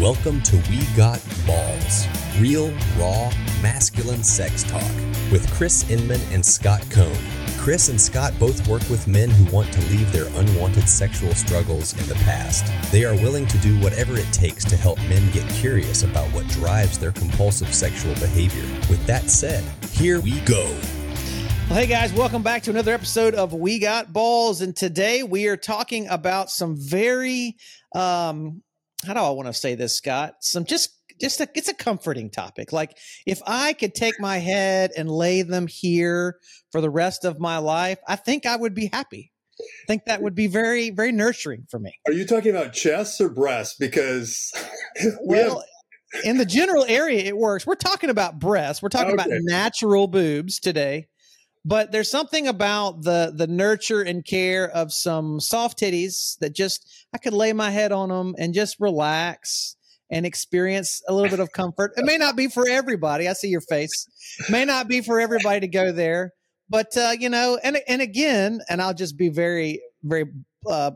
Welcome to We Got Balls, real, raw, masculine sex talk with Chris Inman and Scott Cone. Chris and Scott both work with men who want to leave their unwanted sexual struggles in the past. They are willing to do whatever it takes to help men get curious about what drives their compulsive sexual behavior. With that said, here we go. Well, hey guys, welcome back to another episode of We Got Balls. And today we are talking about some very, um, how do I want to say this, Scott? Some just, just a, it's a comforting topic. Like if I could take my head and lay them here for the rest of my life, I think I would be happy. I think that would be very, very nurturing for me. Are you talking about chests or breasts? Because well, have- in the general area, it works. We're talking about breasts. We're talking okay. about natural boobs today but there's something about the the nurture and care of some soft titties that just I could lay my head on them and just relax and experience a little bit of comfort. It may not be for everybody. I see your face. It may not be for everybody to go there, but uh, you know, and and again, and I'll just be very very uh,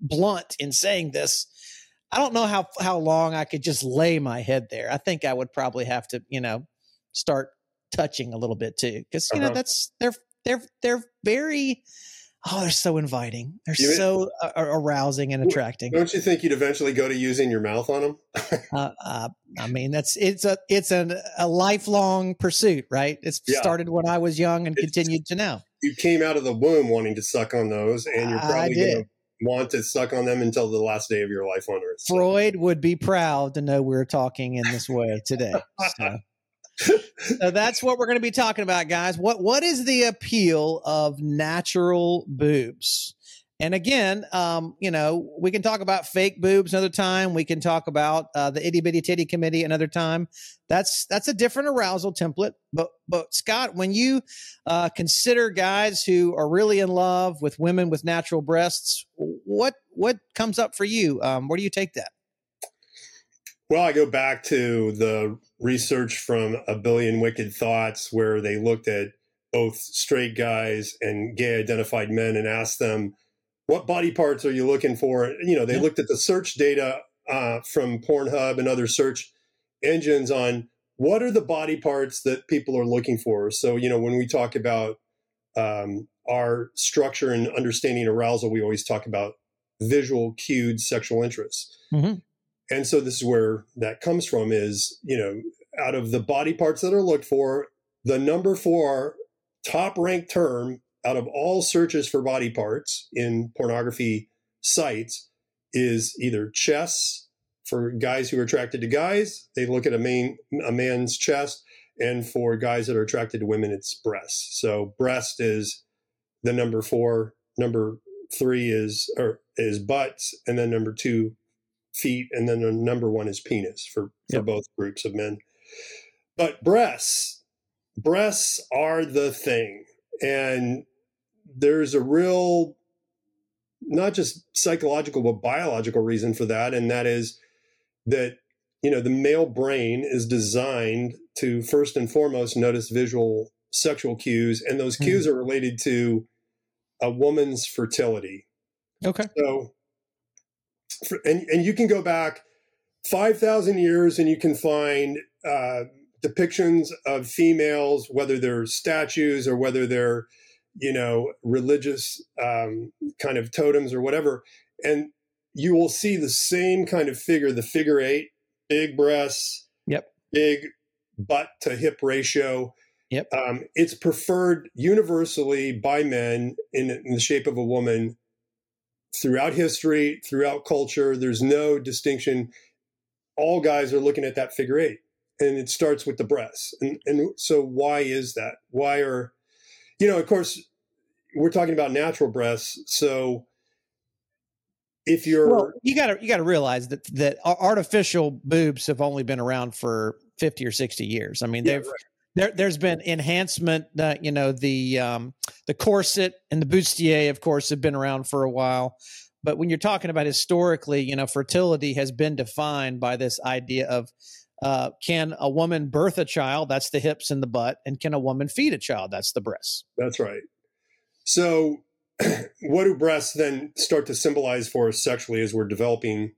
blunt in saying this. I don't know how how long I could just lay my head there. I think I would probably have to, you know, start touching a little bit too, because you uh-huh. know that's they're they're they're very oh they're so inviting. They're you, so arousing and attracting. don't you think you'd eventually go to using your mouth on them uh, uh, i mean that's it's a it's an, a lifelong pursuit right? It's yeah. started when i was young and it's, continued to now. You came out of the womb wanting to suck on those and you're probably going to want to suck on them until the last day of your life on earth so. freud would be proud to know we're talking in this way today so so that's what we're going to be talking about, guys. What what is the appeal of natural boobs? And again, um, you know, we can talk about fake boobs another time. We can talk about uh, the itty bitty titty committee another time. That's that's a different arousal template. But but Scott, when you uh, consider guys who are really in love with women with natural breasts, what what comes up for you? Um, where do you take that? Well, I go back to the research from A Billion Wicked Thoughts, where they looked at both straight guys and gay identified men and asked them, what body parts are you looking for? You know, they yeah. looked at the search data uh, from Pornhub and other search engines on what are the body parts that people are looking for. So, you know, when we talk about um, our structure and understanding arousal, we always talk about visual cued sexual interests. Mm-hmm and so this is where that comes from is you know out of the body parts that are looked for the number four top ranked term out of all searches for body parts in pornography sites is either chests for guys who are attracted to guys they look at a main a man's chest. And for guys that are attracted to women it's breasts. So breast is the number four. Number three is or is butts. And then number two feet, and then the number one is penis for, for yep. both groups of men. But breasts, breasts are the thing. And there's a real, not just psychological, but biological reason for that. And that is that, you know, the male brain is designed to first and foremost notice visual sexual cues. And those cues mm-hmm. are related to a woman's fertility. Okay. So and and you can go back five thousand years, and you can find uh, depictions of females, whether they're statues or whether they're you know religious um, kind of totems or whatever, and you will see the same kind of figure, the figure eight, big breasts, yep, big butt to hip ratio. Yep. Um, it's preferred universally by men in, in, the shape of a woman throughout history, throughout culture. There's no distinction. All guys are looking at that figure eight, and it starts with the breasts. And, and so, why is that? Why are, you know, of course, we're talking about natural breasts. So, if you're, well, you got to you got to realize that that artificial boobs have only been around for fifty or sixty years. I mean, they've right there, there's been enhancement. Uh, you know, the um, the corset and the bustier, of course, have been around for a while. But when you're talking about historically, you know, fertility has been defined by this idea of uh, can a woman birth a child? That's the hips and the butt. And can a woman feed a child? That's the breasts. That's right. So, what do breasts then start to symbolize for us sexually as we're developing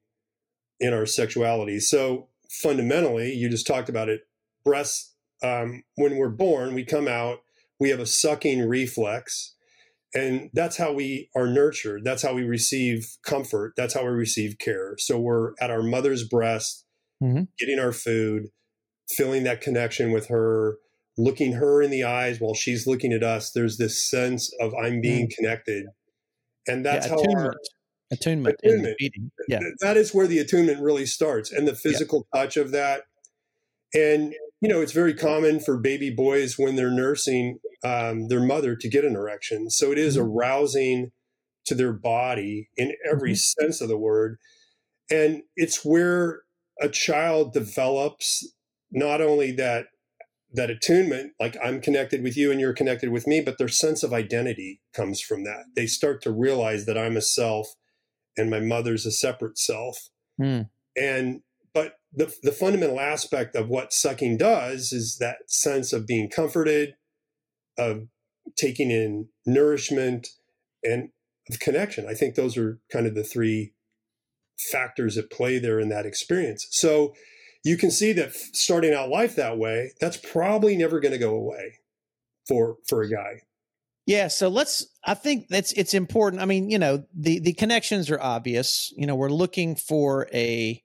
in our sexuality. So fundamentally, you just talked about it. Breasts, um, when we're born, we come out, we have a sucking reflex, and that's how we are nurtured. That's how we receive comfort. That's how we receive care. So we're at our mother's breast, mm-hmm. getting our food, feeling that connection with her, looking her in the eyes while she's looking at us. There's this sense of I'm being mm-hmm. connected, and that's yeah, how our attunement, attunement. Yeah, that is where the attunement really starts, and the physical yeah. touch of that. And you know, it's very common for baby boys when they're nursing um, their mother to get an erection. So it is mm-hmm. arousing to their body in every mm-hmm. sense of the word, and it's where a child develops not only that that attunement like i'm connected with you and you're connected with me but their sense of identity comes from that they start to realize that i'm a self and my mother's a separate self. Mm. And the the fundamental aspect of what sucking does is that sense of being comforted, of taking in nourishment, and of connection. I think those are kind of the three factors at play there in that experience. So you can see that starting out life that way, that's probably never going to go away for for a guy. Yeah, so let's. I think that's it's important. I mean, you know, the the connections are obvious. You know, we're looking for a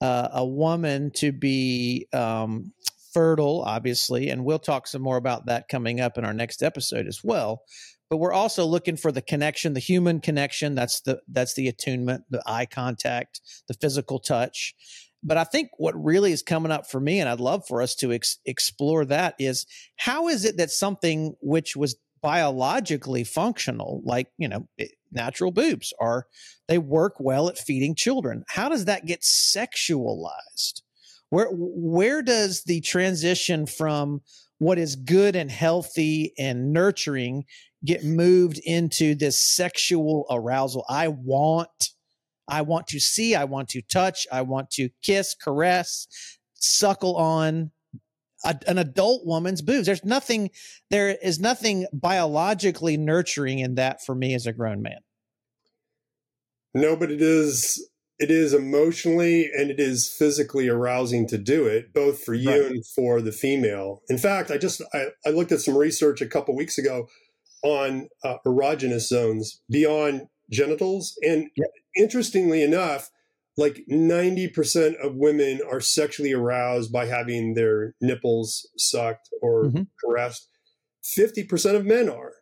uh, a woman to be um, fertile, obviously, and we'll talk some more about that coming up in our next episode as well. But we're also looking for the connection, the human connection. That's the that's the attunement, the eye contact, the physical touch. But I think what really is coming up for me, and I'd love for us to ex- explore that, is how is it that something which was biologically functional, like, you know, natural boobs are, they work well at feeding children. How does that get sexualized? Where, where does the transition from what is good and healthy and nurturing get moved into this sexual arousal? I want, I want to see, I want to touch, I want to kiss, caress, suckle on, a, an adult woman's boobs. There's nothing, there is nothing biologically nurturing in that for me as a grown man. No, but it is it is emotionally and it is physically arousing to do it, both for you right. and for the female. In fact, I just I, I looked at some research a couple weeks ago on uh, erogenous zones beyond genitals, and yep. interestingly enough, like 90% of women are sexually aroused by having their nipples sucked or mm-hmm. caressed 50% of men are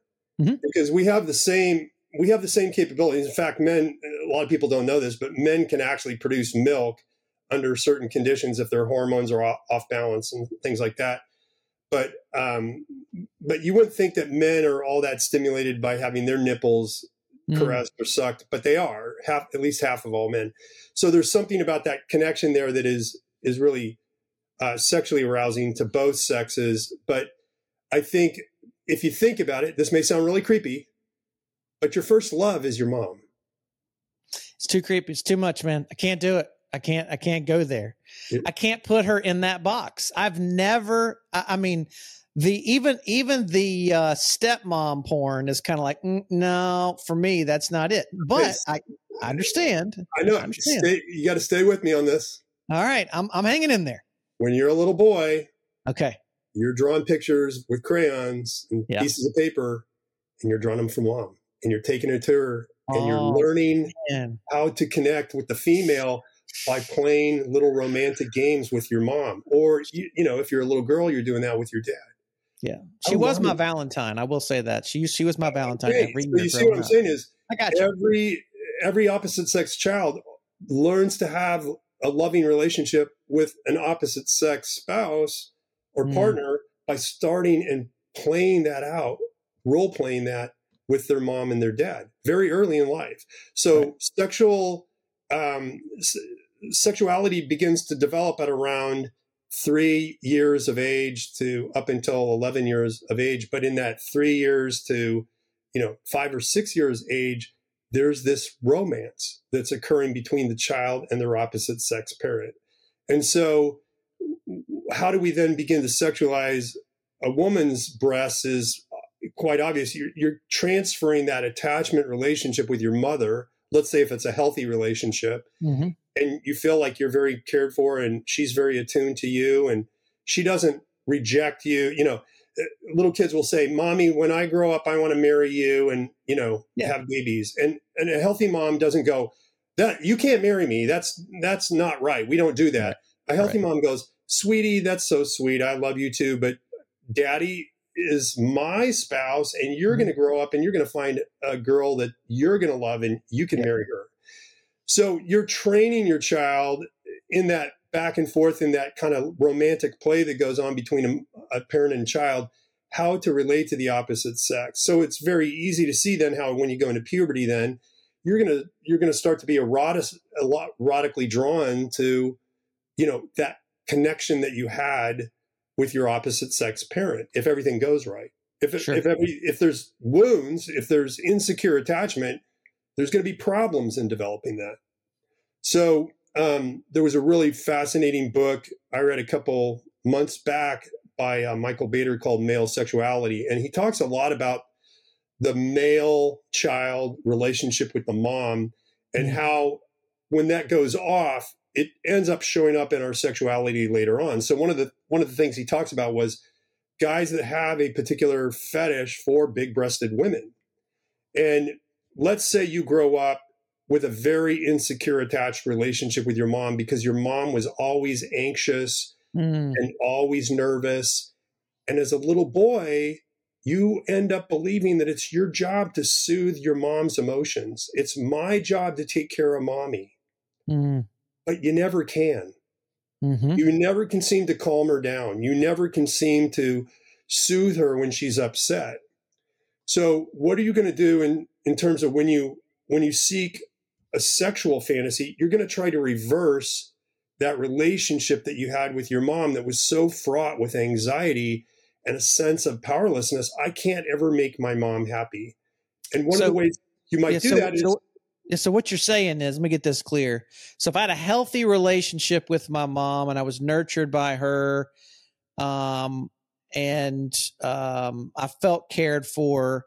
mm-hmm. because we have the same we have the same capabilities in fact men a lot of people don't know this but men can actually produce milk under certain conditions if their hormones are off balance and things like that but um, but you wouldn't think that men are all that stimulated by having their nipples mm. caressed or sucked, but they are half, at least half of all men. So there's something about that connection there that is is really uh, sexually arousing to both sexes. But I think if you think about it, this may sound really creepy, but your first love is your mom. It's too creepy. It's too much, man. I can't do it. I can't. I can't go there. I can't put her in that box. I've never. I, I mean, the even even the uh, stepmom porn is kind of like mm, no for me that's not it. But I, I understand. I know. I understand. Stay, you got to stay with me on this. All right. I'm, I'm hanging in there. When you're a little boy okay. you're drawing pictures with crayons and yeah. pieces of paper and you're drawing them from mom and you're taking it to her and oh, you're learning man. how to connect with the female by playing little romantic games with your mom or you, you know if you're a little girl you're doing that with your dad yeah, she was my it. Valentine. I will say that she she was my Valentine. Okay. Every so you see what I'm up. saying is, I got you. every every opposite sex child learns to have a loving relationship with an opposite sex spouse or mm. partner by starting and playing that out, role playing that with their mom and their dad very early in life. So right. sexual um, s- sexuality begins to develop at around three years of age to up until 11 years of age. But in that three years to, you know, five or six years age, there's this romance that's occurring between the child and their opposite sex parent. And so, how do we then begin to sexualize a woman's breasts is quite obvious. You're, you're transferring that attachment relationship with your mother let's say if it's a healthy relationship mm-hmm. And you feel like you're very cared for and she's very attuned to you and she doesn't reject you you know uh, little kids will say mommy when i grow up i want to marry you and you know yeah. have babies and and a healthy mom doesn't go that you can't marry me that's that's not right we don't do that a healthy right. mom goes sweetie that's so sweet i love you too but daddy is my spouse and you're mm-hmm. going to grow up and you're going to find a girl that you're going to love and you can yeah. marry her so you're training your child in that back and forth in that kind of romantic play that goes on between a, a parent and child how to relate to the opposite sex so it's very easy to see then how when you go into puberty then you're going to you're to start to be erotic, a lot erotically drawn to you know that connection that you had with your opposite sex parent if everything goes right if sure. if every if there's wounds if there's insecure attachment there's going to be problems in developing that so um, there was a really fascinating book I read a couple months back by uh, Michael Bader called Male Sexuality. And he talks a lot about the male child relationship with the mom and mm-hmm. how when that goes off, it ends up showing up in our sexuality later on. So one of the one of the things he talks about was guys that have a particular fetish for big-breasted women. And let's say you grow up with a very insecure attached relationship with your mom because your mom was always anxious mm. and always nervous. And as a little boy, you end up believing that it's your job to soothe your mom's emotions. It's my job to take care of mommy. Mm. But you never can. Mm-hmm. You never can seem to calm her down. You never can seem to soothe her when she's upset. So, what are you going to do in, in terms of when you when you seek a sexual fantasy, you're going to try to reverse that relationship that you had with your mom that was so fraught with anxiety and a sense of powerlessness. I can't ever make my mom happy. And one so, of the ways you might yeah, do so, that is. So, yeah, so what you're saying is, let me get this clear. So if I had a healthy relationship with my mom and I was nurtured by her, um, and um, I felt cared for,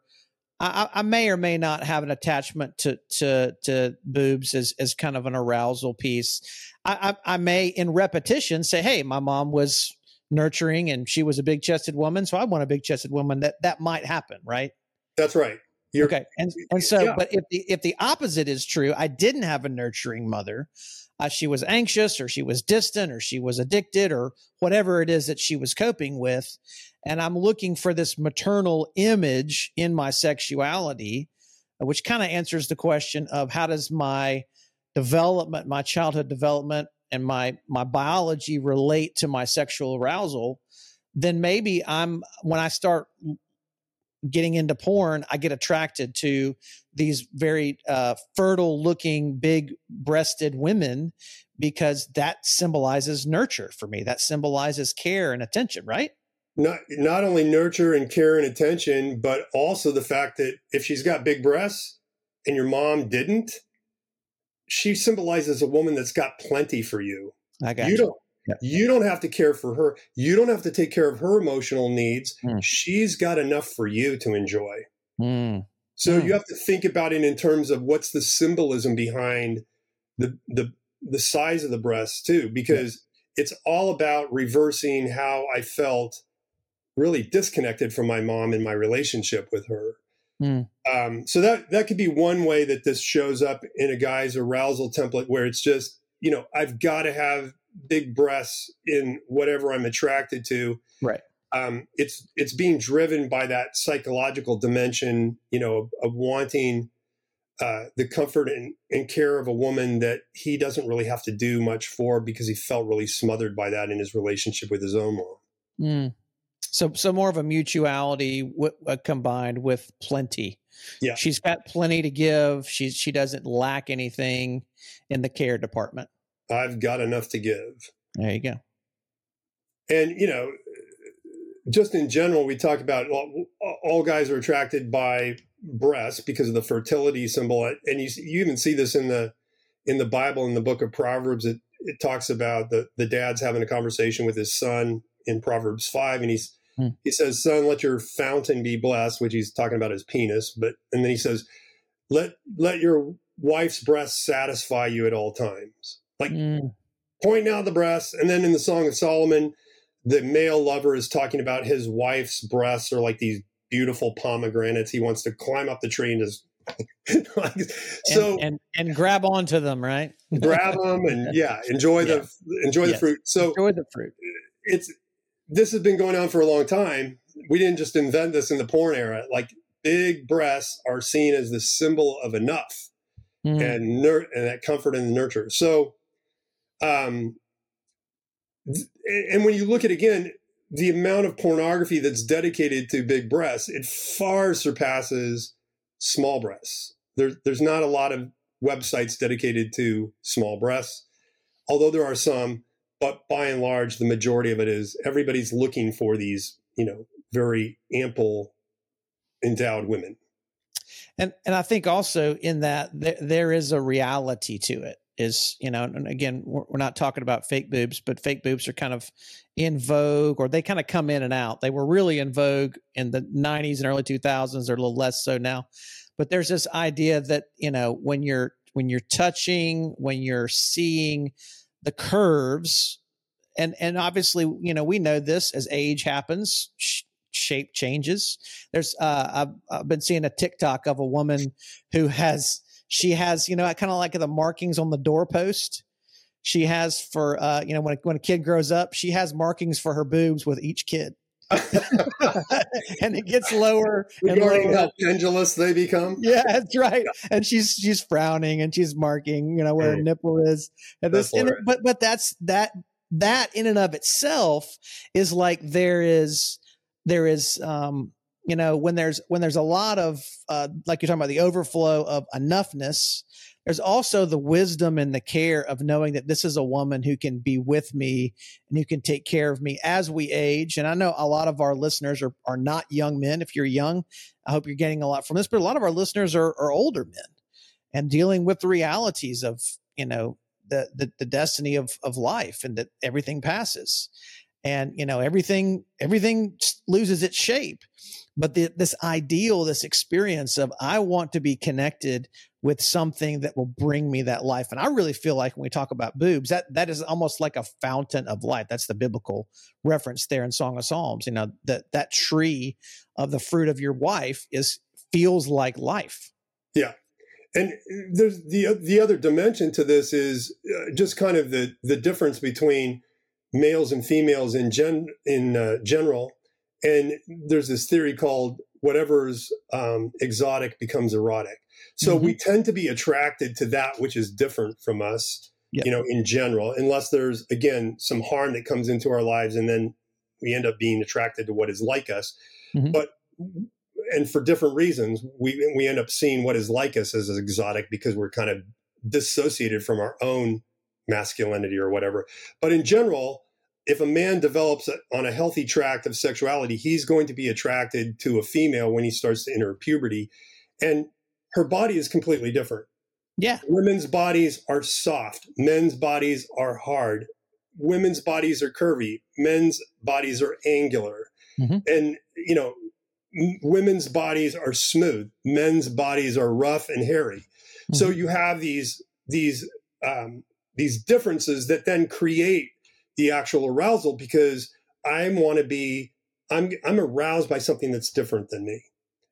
I, I, may or may not have an attachment to to to boobs as as kind of an arousal piece. I, I, I may, in repetition, say, "Hey, my mom was nurturing and she was a big chested woman, so I want a big chested woman." That that might happen, right? That's right. You're, okay, and and so, yeah. but if the if the opposite is true, I didn't have a nurturing mother. Uh, she was anxious, or she was distant, or she was addicted, or whatever it is that she was coping with, and I'm looking for this maternal image in my sexuality, which kind of answers the question of how does my development, my childhood development, and my my biology relate to my sexual arousal, then maybe I'm when I start getting into porn, I get attracted to these very uh, fertile looking, big breasted women because that symbolizes nurture for me. That symbolizes care and attention, right? Not not only nurture and care and attention, but also the fact that if she's got big breasts and your mom didn't, she symbolizes a woman that's got plenty for you. I got you. you. Don't, yeah. You don't have to care for her. You don't have to take care of her emotional needs. Mm. She's got enough for you to enjoy. Mm. So mm. you have to think about it in terms of what's the symbolism behind the the the size of the breasts too, because yeah. it's all about reversing how I felt really disconnected from my mom and my relationship with her. Mm. Um, so that that could be one way that this shows up in a guy's arousal template, where it's just you know I've got to have big breasts in whatever I'm attracted to. Right. Um, it's it's being driven by that psychological dimension, you know, of, of wanting uh, the comfort and, and, care of a woman that he doesn't really have to do much for because he felt really smothered by that in his relationship with his own mom. Mm. So, so more of a mutuality w- uh, combined with plenty. Yeah, she's got plenty to give. She's she doesn't lack anything in the care department. I've got enough to give. There you go. And, you know, just in general, we talk about all, all guys are attracted by breasts because of the fertility symbol. And you, you even see this in the, in the Bible, in the book of Proverbs, it, it talks about the, the dad's having a conversation with his son in Proverbs 5. And he's, hmm. he says, son, let your fountain be blessed, which he's talking about his penis. But, and then he says, let, let your wife's breasts satisfy you at all times. Like mm. pointing out the breasts. And then in the Song of Solomon, the male lover is talking about his wife's breasts are like these beautiful pomegranates. He wants to climb up the tree and just like, so and, and, and grab onto them, right? grab them and yeah, enjoy yeah. the enjoy yes. the fruit. So enjoy the fruit. It's this has been going on for a long time. We didn't just invent this in the porn era. Like big breasts are seen as the symbol of enough mm. and nur- and that comfort and nurture. So, um, and when you look at again the amount of pornography that's dedicated to big breasts, it far surpasses small breasts. There's there's not a lot of websites dedicated to small breasts, although there are some. But by and large, the majority of it is everybody's looking for these, you know, very ample, endowed women. And and I think also in that there, there is a reality to it is you know and again we're, not talking about fake boobs but fake boobs are kind of in vogue or they kind of come in and out. They were really in vogue in the 90s and early 2000s they're a little less so now. But there's this idea that you know when you're when you're touching when you're seeing the curves and and obviously you know we know this as age happens sh- shape changes. There's uh I've, I've been seeing a tiktok of a woman who has she has, you know, I kind of like the markings on the doorpost. She has for, uh, you know, when a, when a kid grows up, she has markings for her boobs with each kid. and it gets lower and lower. how pendulous they become. Yeah, that's right. And she's she's frowning and she's marking, you know, where her nipple is. And this, and but but that's that that in and of itself is like there is there is um you know when there's when there's a lot of uh, like you're talking about the overflow of enoughness there's also the wisdom and the care of knowing that this is a woman who can be with me and who can take care of me as we age. And i know a lot of our listeners are, are not young men. If you're young i hope you're getting a lot from this but a lot of our listeners are, are older men and dealing with the realities of you know the, the the destiny of of life and that everything passes and you know everything everything loses its shape but the, this ideal this experience of i want to be connected with something that will bring me that life. And i really feel like when we talk about boobs that that is almost like a fountain of life. That's the biblical reference there in song of psalms. You know that that tree of the fruit of your wife is feels like life. Yeah. And there's the the other dimension to this is uh, just kind of the the difference between males and females in gen in uh, general and there's this theory called whatever's um, exotic becomes erotic. So mm-hmm. we tend to be attracted to that which is different from us, yep. you know, in general, unless there's again some harm that comes into our lives, and then we end up being attracted to what is like us. Mm-hmm. But and for different reasons, we we end up seeing what is like us as exotic because we're kind of dissociated from our own masculinity or whatever. But in general, if a man develops on a healthy tract of sexuality, he's going to be attracted to a female when he starts to enter puberty. And her body is completely different. Yeah. Women's bodies are soft, men's bodies are hard. Women's bodies are curvy, men's bodies are angular. Mm-hmm. And, you know, women's bodies are smooth, men's bodies are rough and hairy. Mm-hmm. So you have these these um, these differences that then create the actual arousal because I want to be I'm I'm aroused by something that's different than me.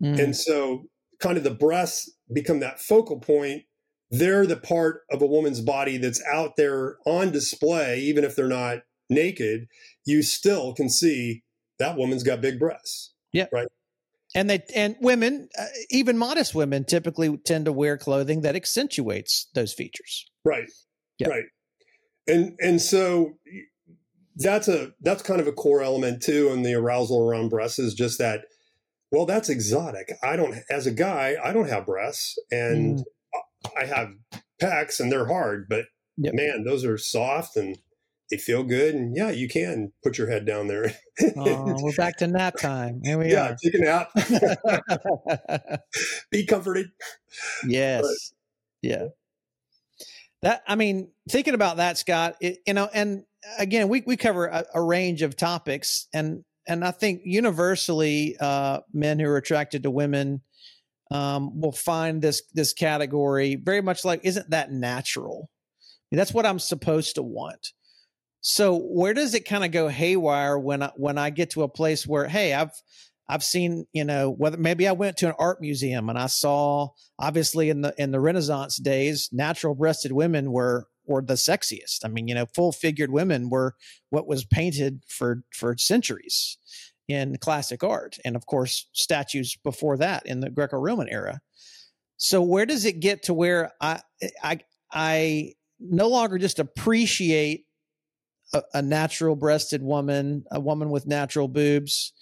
Mm. And so kind of the breasts become that focal point. They're the part of a woman's body that's out there on display, even if they're not naked, you still can see that woman's got big breasts. Yeah. Right. And they and women, uh, even modest women, typically tend to wear clothing that accentuates those features. Right. Yeah. Right. And and so that's a that's kind of a core element too in the arousal around breasts is just that well that's exotic. I don't as a guy i don't have breasts and mm. i have pecs and they're hard but yep. man those are soft and they feel good and yeah you can put your head down there. Oh, we're back to nap time. Here we yeah, are. take a nap. Be comforted. Yes. But, yeah. That i mean thinking about that scott it, you know and again, we we cover a, a, range of topics, and and I think universally, uh, men who are attracted to women um, will find this this category very much like isn't that natural? I mean, that's what I'm supposed to want. So where does it kind of go haywire when I, when I get to a place where hey I've I've seen you know whether maybe I went to an art museum and I saw obviously in the in the Renaissance days natural breasted women were were the sexiest. I mean you know full figured women were what was painted for for centuries in classic art and of course statues before that in the Greco-Roman era. So where does it get to where I I I no longer just appreciate a, a natural breasted woman, a woman with natural boobs,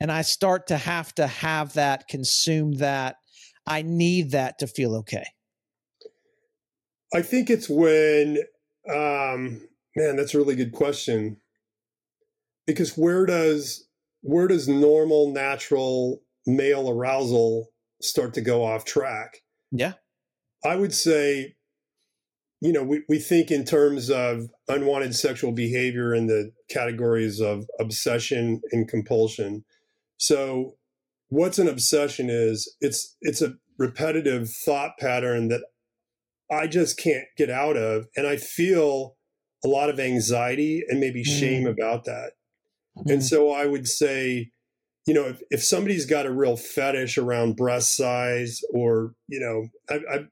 and I start to have to have that, consume that. I need that to feel okay. I think it's when, um, man, that's a really good question. Because where does where does normal, natural male arousal start to go off track? Yeah. I would say, you know, we, we think in terms of unwanted sexual behavior in the categories of obsession and compulsion. So what's an obsession is it's it's a repetitive thought pattern that I just can't get out of and I feel a lot of anxiety and maybe mm. shame about that. Mm-hmm. And so I would say, you know, if, if somebody's got a real fetish around breast size, or, you know, I, I've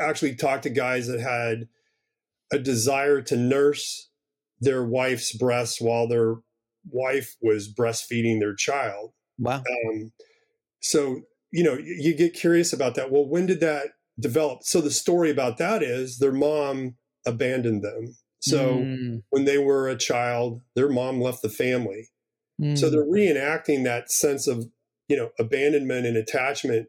actually talked to guys that had a desire to nurse their wife's breasts while their wife was breastfeeding their child. Wow. Um, so, you know, you get curious about that. Well, when did that develop? So the story about that is their mom abandoned them so mm. when they were a child, their mom left the family. Mm. So they're reenacting that sense of, you know, abandonment and attachment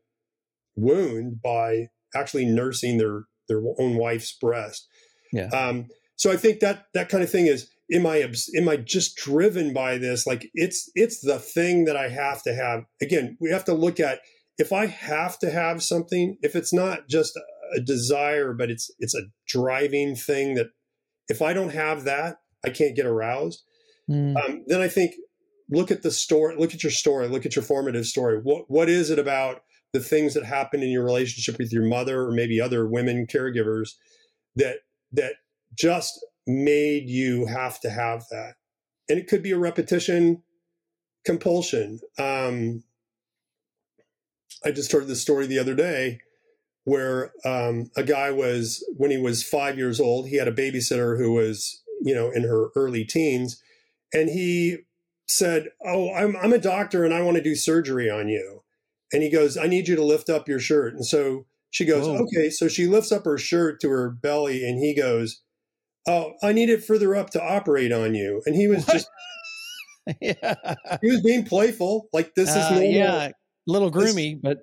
wound by actually nursing their their own wife's breast. Yeah. Um, so I think that that kind of thing is am I am I just driven by this? Like it's it's the thing that I have to have. Again, we have to look at if I have to have something, if it's not just a desire, but it's it's a driving thing that if I don't have that, I can't get aroused. Mm. Um, then I think look at the story, look at your story, look at your formative story. What what is it about the things that happened in your relationship with your mother or maybe other women caregivers that that just made you have to have that? And it could be a repetition compulsion. Um, I just heard this story the other day where um, a guy was when he was five years old he had a babysitter who was you know in her early teens and he said oh i'm, I'm a doctor and i want to do surgery on you and he goes i need you to lift up your shirt and so she goes okay so she lifts up her shirt to her belly and he goes oh i need it further up to operate on you and he was what? just yeah. he was being playful like this is uh, normal. yeah little groomy this, but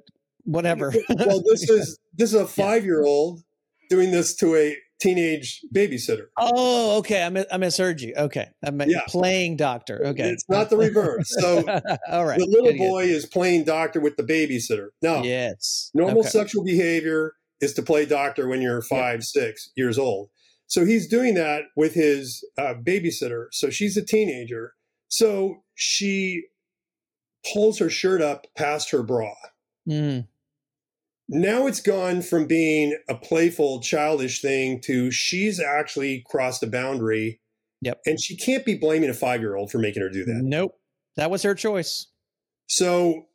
whatever. well, this is this is a five year old doing this to a teenage babysitter. Oh, okay. I, mis- I misheard you. Okay, I'm yeah. playing doctor. Okay, it's not the reverse. So, all right, the little boy is playing doctor with the babysitter. No, yes, normal okay. sexual behavior is to play doctor when you're five, yeah. six years old. So he's doing that with his uh, babysitter. So she's a teenager. So she pulls her shirt up past her bra. Mm. Now it's gone from being a playful, childish thing to she's actually crossed a boundary. Yep. And she can't be blaming a five year old for making her do that. Nope. That was her choice. So,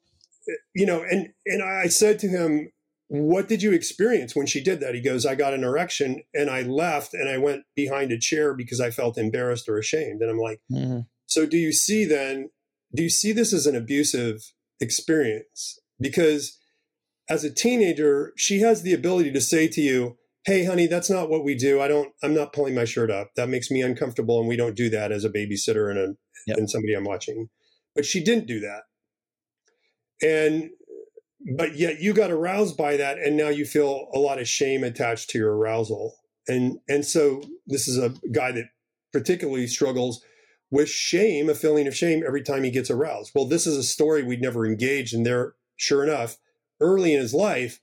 you know, and and I said to him, What did you experience when she did that? He goes, I got an erection and I left and I went behind a chair because I felt embarrassed or ashamed. And I'm like, mm-hmm. So do you see then, do you see this as an abusive experience? Because as a teenager, she has the ability to say to you, Hey, honey, that's not what we do. I don't, I'm not pulling my shirt up. That makes me uncomfortable. And we don't do that as a babysitter and, a, yep. and somebody I'm watching. But she didn't do that. And, but yet you got aroused by that. And now you feel a lot of shame attached to your arousal. And, and so this is a guy that particularly struggles with shame, a feeling of shame every time he gets aroused. Well, this is a story we'd never engaged. And there, sure enough, early in his life,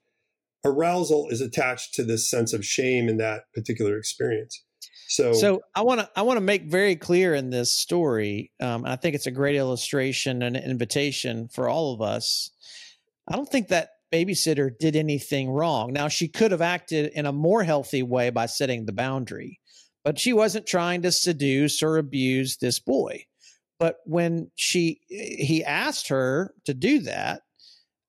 arousal is attached to this sense of shame in that particular experience. So, so I want to I want to make very clear in this story. Um, I think it's a great illustration and invitation for all of us. I don't think that babysitter did anything wrong. Now, she could have acted in a more healthy way by setting the boundary, but she wasn't trying to seduce or abuse this boy. But when she he asked her to do that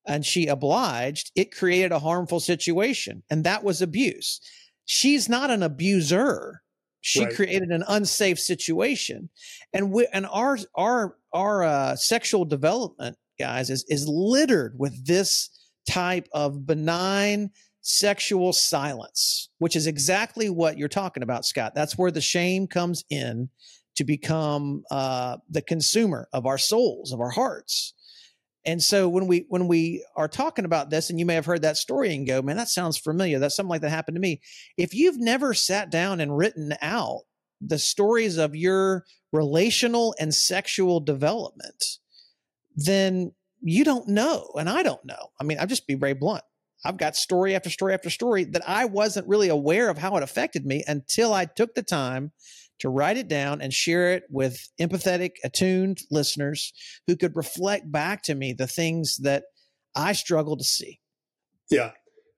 and she obliged, it created a harmful situation, and that was abuse. She's not an abuser. She right. created an unsafe situation, and we, and our our our uh, sexual development, guys, is is littered with this type of benign sexual silence, which is exactly what you're talking about, Scott. That's where the shame comes in to become uh, the consumer of our souls, of our hearts. And so when we when we are talking about this, and you may have heard that story and go, man, that sounds familiar. That's something like that happened to me. If you've never sat down and written out the stories of your relational and sexual development, then you don't know, and I don't know. I mean, I'll just be very blunt. I've got story after story after story that I wasn't really aware of how it affected me until I took the time to write it down and share it with empathetic, attuned listeners who could reflect back to me the things that I struggle to see. Yeah.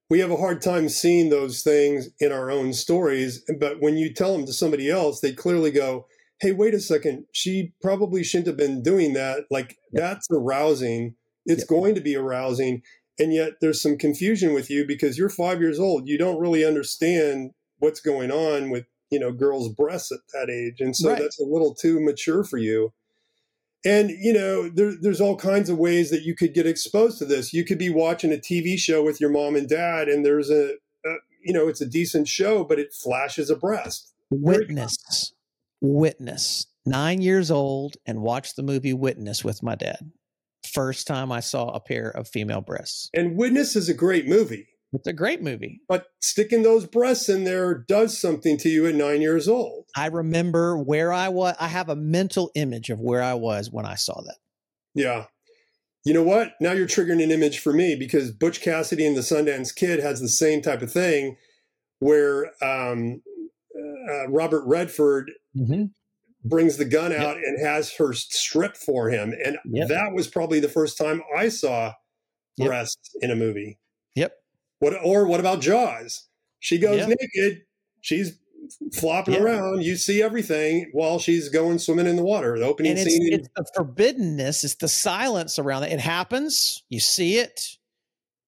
We have a hard time seeing those things in our own stories. But when you tell them to somebody else, they clearly go, hey, wait a second, she probably shouldn't have been doing that. Like that's arousing. It's going to be arousing. And yet there's some confusion with you because you're five years old. You don't really understand what's going on with, you know, girls' breasts at that age. And so right. that's a little too mature for you. And, you know, there, there's all kinds of ways that you could get exposed to this. You could be watching a TV show with your mom and dad, and there's a, a you know, it's a decent show, but it flashes a breast. Witness Witness, nine years old, and watched the movie Witness with my dad. First time I saw a pair of female breasts. And Witness is a great movie. It's a great movie. But sticking those breasts in there does something to you at nine years old. I remember where I was. I have a mental image of where I was when I saw that. Yeah. You know what? Now you're triggering an image for me because Butch Cassidy and the Sundance Kid has the same type of thing where um, uh, Robert Redford mm-hmm. Brings the gun out yep. and has her strip for him. And yep. that was probably the first time I saw yep. breasts in a movie. Yep. What or what about Jaws? She goes naked. She's flopping around. You see everything while she's going swimming in the water. The opening and it's, scene. It's the forbiddenness. It's the silence around it. It happens. You see it.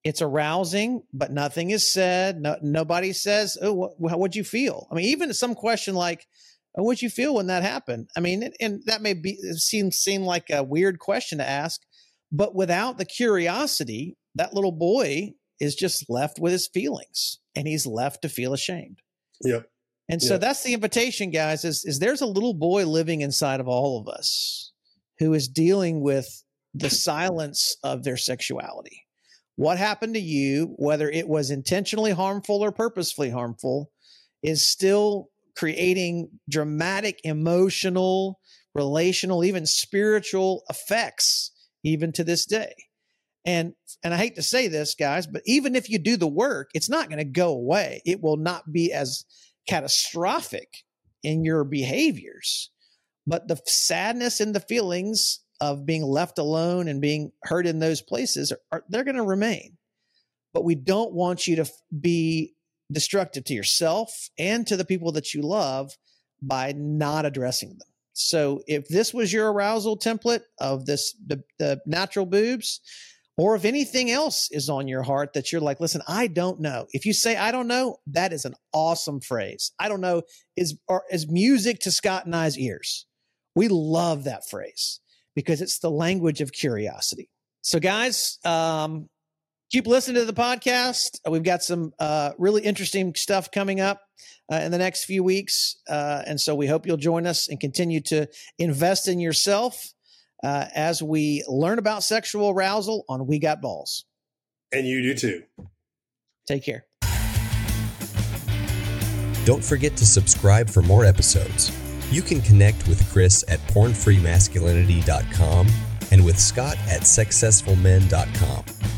It's arousing, but nothing is said. No, nobody says, "Oh, what, how'd you feel?" I mean, even some question like, "What'd you feel when that happened?" I mean, and, and that may be seem seem like a weird question to ask, but without the curiosity, that little boy is just left with his feelings, and he's left to feel ashamed. Yeah. And so that's the invitation, guys. Is is there's a little boy living inside of all of us who is dealing with the silence of their sexuality what happened to you, whether it was intentionally harmful or purposefully harmful, is still creating dramatic emotional, relational, even spiritual effects, even to this day. And and I hate to say this, guys, but even if you do the work, it's not going to go away. It will not be as catastrophic in your behaviors. But the sadness and the feelings of being left alone and being hurt in those places are, are they're going to remain but we don't want you to be destructive to yourself and to the people that you love by not addressing them. So if this was your arousal template of this the, the natural boobs or if anything else is on your heart that you're like listen i don't know. If you say i don't know that is an awesome phrase. I don't know is is music to scott and i's ears. We love that phrase because it's the language of curiosity. So, guys, um, keep listening to the podcast. We've got some uh, really interesting stuff coming up uh, in the next few weeks. Uh, and so we hope you'll join us and continue to invest in yourself uh, as we learn about sexual arousal on We Got Balls. And you do too. Take care. Don't forget to subscribe for more episodes. You can connect with Chris at pornfreemasculinity.com and with Scott at sexcessfulmen.com.